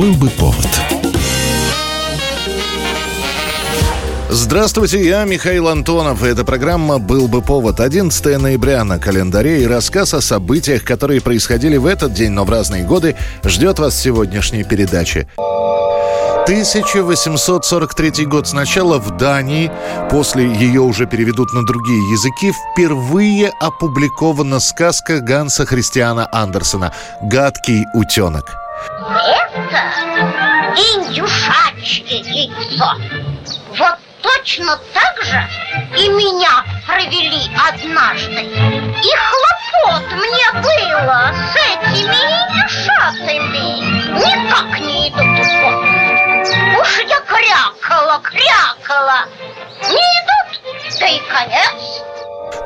Был бы повод. Здравствуйте, я Михаил Антонов. И эта программа «Был бы повод». 11 ноября на календаре и рассказ о событиях, которые происходили в этот день, но в разные годы, ждет вас в сегодняшней передаче. 1843 год. Сначала в Дании, после ее уже переведут на другие языки, впервые опубликована сказка Ганса Христиана Андерсона «Гадкий утенок». Это индюшачье яйцо. Вот точно так же и меня провели однажды. И хлопот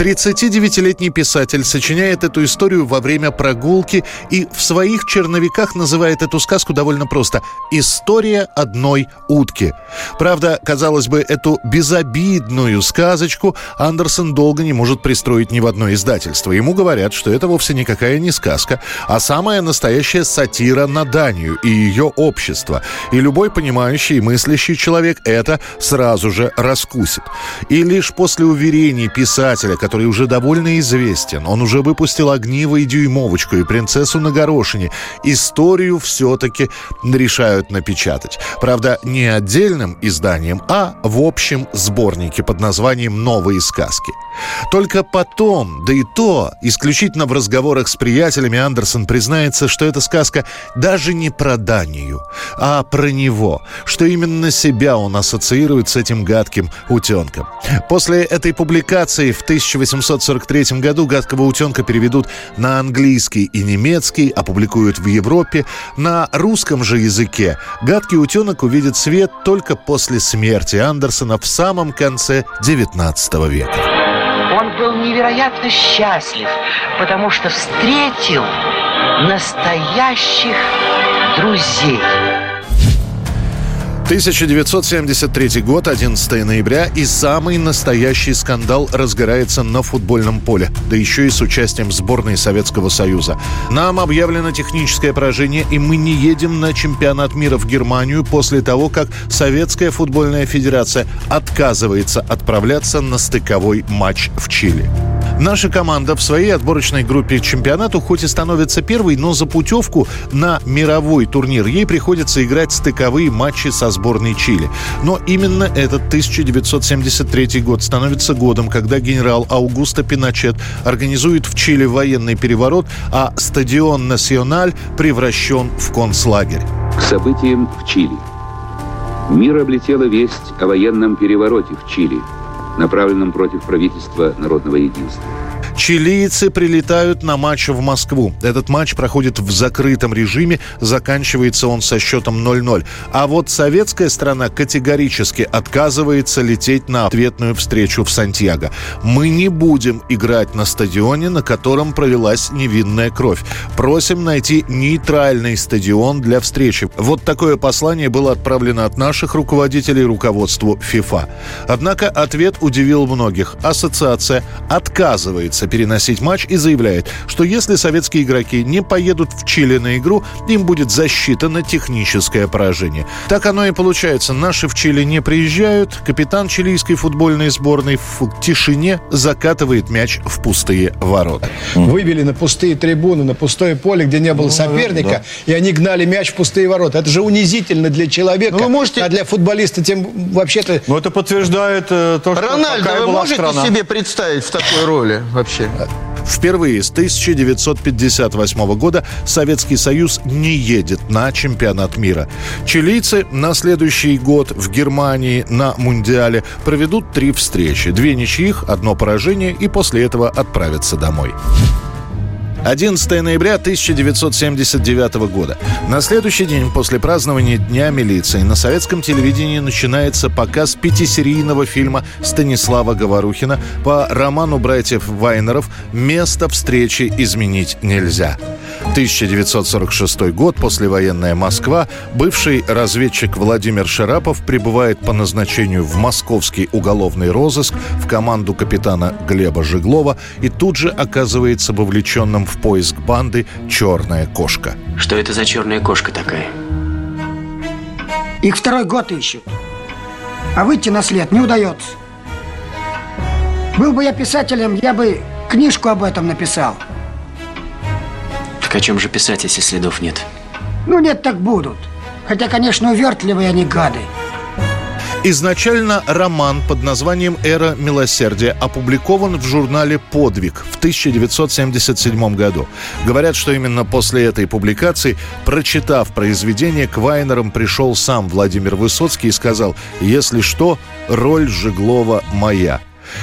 39-летний писатель сочиняет эту историю во время прогулки и в своих черновиках называет эту сказку довольно просто «История одной утки». Правда, казалось бы, эту безобидную сказочку Андерсон долго не может пристроить ни в одно издательство. Ему говорят, что это вовсе никакая не сказка, а самая настоящая сатира на Данию и ее общество. И любой понимающий и мыслящий человек это сразу же раскусит. И лишь после уверений писателя, который уже довольно известен. Он уже выпустил «Огниво» и «Дюймовочку» и «Принцессу на горошине». Историю все-таки решают напечатать. Правда, не отдельным изданием, а в общем сборнике под названием «Новые сказки». Только потом, да и то, исключительно в разговорах с приятелями Андерсон признается, что эта сказка даже не про Данию, а про него, что именно себя он ассоциирует с этим гадким утенком. После этой публикации в 1000 1843 году «Гадкого утенка» переведут на английский и немецкий, опубликуют в Европе. На русском же языке «Гадкий утенок» увидит свет только после смерти Андерсона в самом конце XIX века. Он был невероятно счастлив, потому что встретил настоящих друзей. 1973 год, 11 ноября, и самый настоящий скандал разгорается на футбольном поле, да еще и с участием сборной Советского Союза. Нам объявлено техническое поражение, и мы не едем на чемпионат мира в Германию после того, как Советская футбольная федерация отказывается отправляться на стыковой матч в Чили. Наша команда в своей отборочной группе к чемпионату хоть и становится первой, но за путевку на мировой турнир ей приходится играть стыковые матчи со сборной Чили. Но именно этот 1973 год становится годом, когда генерал Аугусто Пиночет организует в Чили военный переворот, а стадион «Националь» превращен в концлагерь. К событиям в Чили. Мир облетела весть о военном перевороте в Чили – направленном против правительства народного единства. Чилийцы прилетают на матч в Москву. Этот матч проходит в закрытом режиме, заканчивается он со счетом 0-0. А вот советская страна категорически отказывается лететь на ответную встречу в Сантьяго. Мы не будем играть на стадионе, на котором провелась невинная кровь. Просим найти нейтральный стадион для встречи. Вот такое послание было отправлено от наших руководителей руководству ФИФА. Однако ответ удивил многих. Ассоциация отказывается переносить матч и заявляет, что если советские игроки не поедут в Чили на игру, им будет засчитано техническое поражение. Так оно и получается. Наши в Чили не приезжают. Капитан чилийской футбольной сборной в тишине закатывает мяч в пустые ворота. Вывели на пустые трибуны, на пустое поле, где не было ну, соперника, да. и они гнали мяч в пустые ворота. Это же унизительно для человека, ну, вы можете... а для футболиста тем вообще-то... Ну, это подтверждает э, то, что Рональдо вы можете страна. себе представить в такой роли вообще? Вообще. Впервые с 1958 года Советский Союз не едет на чемпионат мира. Чилийцы на следующий год в Германии на Мундиале проведут три встречи. Две ничьих, одно поражение и после этого отправятся домой. 11 ноября 1979 года. На следующий день после празднования Дня милиции на советском телевидении начинается показ пятисерийного фильма Станислава Говорухина по роману братьев Вайнеров «Место встречи изменить нельзя». 1946 год, послевоенная Москва, бывший разведчик Владимир Шарапов прибывает по назначению в московский уголовный розыск в команду капитана Глеба Жиглова и тут же оказывается вовлеченным в поиск банды «Черная кошка». Что это за черная кошка такая? Их второй год ищут. А выйти на след не удается. Был бы я писателем, я бы книжку об этом написал. Так о чем же писать, если следов нет? Ну, нет, так будут. Хотя, конечно, увертливые они гады. Изначально роман под названием «Эра милосердия» опубликован в журнале «Подвиг» в 1977 году. Говорят, что именно после этой публикации, прочитав произведение, к Вайнерам пришел сам Владимир Высоцкий и сказал «Если что, роль Жеглова моя».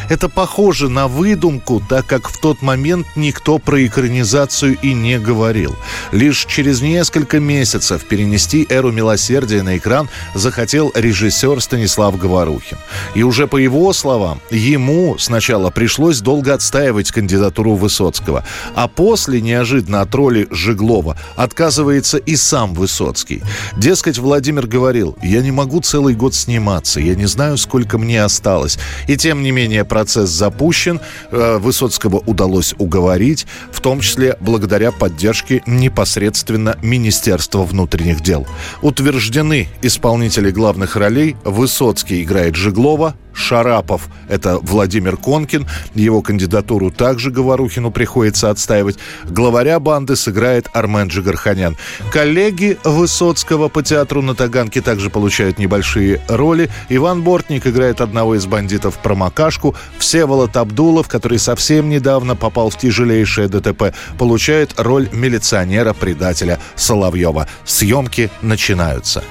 Это похоже на выдумку, так как в тот момент никто про экранизацию и не говорил. Лишь через несколько месяцев перенести «Эру милосердия» на экран захотел режиссер Станислав Говорухин. И уже по его словам, ему сначала пришлось долго отстаивать кандидатуру Высоцкого, а после неожиданно от роли Жеглова отказывается и сам Высоцкий. Дескать, Владимир говорил, я не могу целый год сниматься, я не знаю, сколько мне осталось. И тем не менее процесс запущен, э, Высоцкого удалось уговорить, в том числе благодаря поддержке непосредственно Министерства внутренних дел. Утверждены исполнители главных ролей. Высоцкий играет Жиглова, Шарапов – это Владимир Конкин. Его кандидатуру также Говорухину приходится отстаивать. Главаря банды сыграет Армен Джигарханян. Коллеги Высоцкого по театру на Таганке также получают небольшие роли. Иван Бортник играет одного из бандитов Промокашку. Всеволод Абдулов, который совсем недавно попал в тяжелейшее ДТП, получает роль милиционера-предателя Соловьева. Съемки начинаются.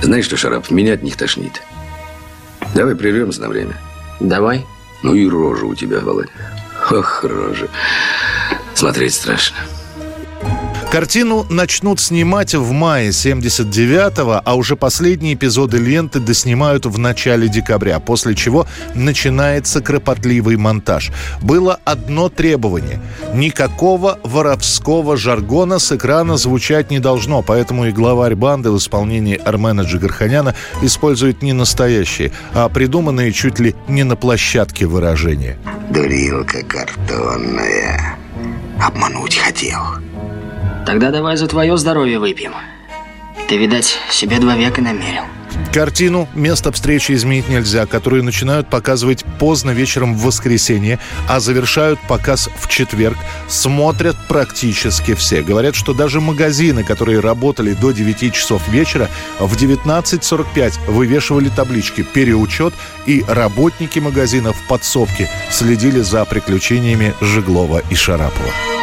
Знаешь что, Шарап, меня от них тошнит. Давай прервемся на время. Давай. Ну и рожа у тебя, Володя. Ох, рожа. Смотреть страшно. Картину начнут снимать в мае 79-го, а уже последние эпизоды ленты доснимают в начале декабря, после чего начинается кропотливый монтаж. Было одно требование. Никакого воровского жаргона с экрана звучать не должно, поэтому и главарь банды в исполнении Армена Джигарханяна использует не настоящие, а придуманные чуть ли не на площадке выражения. Дурилка картонная. Обмануть хотел. Тогда давай за твое здоровье выпьем. Ты, видать, себе два века намерил. Картину «Место встречи изменить нельзя», которую начинают показывать поздно вечером в воскресенье, а завершают показ в четверг, смотрят практически все. Говорят, что даже магазины, которые работали до 9 часов вечера, в 19.45 вывешивали таблички «Переучет», и работники магазинов подсобки следили за приключениями Жиглова и Шарапова.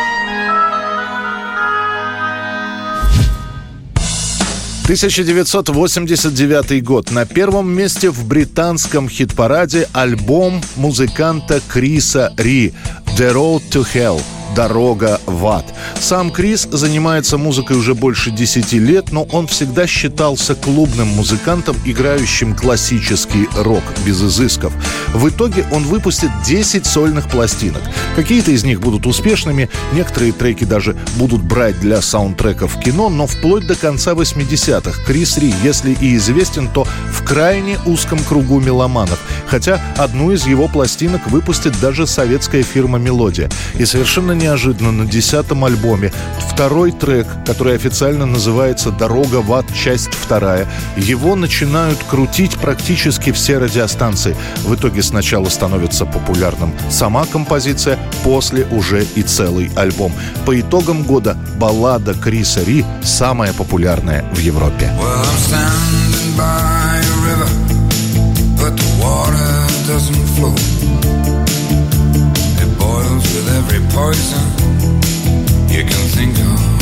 1989 год. На первом месте в британском хит-параде альбом музыканта Криса Ри «The Road to Hell» «Дорога в ад». Сам Крис занимается музыкой уже больше 10 лет, но он всегда считался клубным музыкантом, играющим классический рок без изысков. В итоге он выпустит 10 сольных пластинок. Какие-то из них будут успешными, некоторые треки даже будут брать для саундтреков кино, но вплоть до конца 80-х Крис Ри, если и известен, то в крайне узком кругу меломанов. Хотя одну из его пластинок выпустит даже советская фирма «Мелодия». И совершенно не неожиданно на десятом альбоме второй трек, который официально называется «Дорога в ад. Часть вторая». Его начинают крутить практически все радиостанции. В итоге сначала становится популярным сама композиция, после уже и целый альбом. По итогам года баллада Криса Ри самая популярная в Европе. Well, but the water doesn't flow. It boils with every poison you can think of.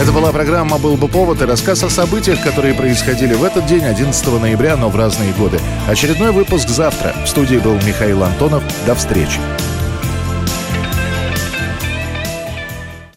Это была программа «Был бы повод» и рассказ о событиях, которые происходили в этот день, 11 ноября, но в разные годы. Очередной выпуск завтра. В студии был Михаил Антонов. До встречи.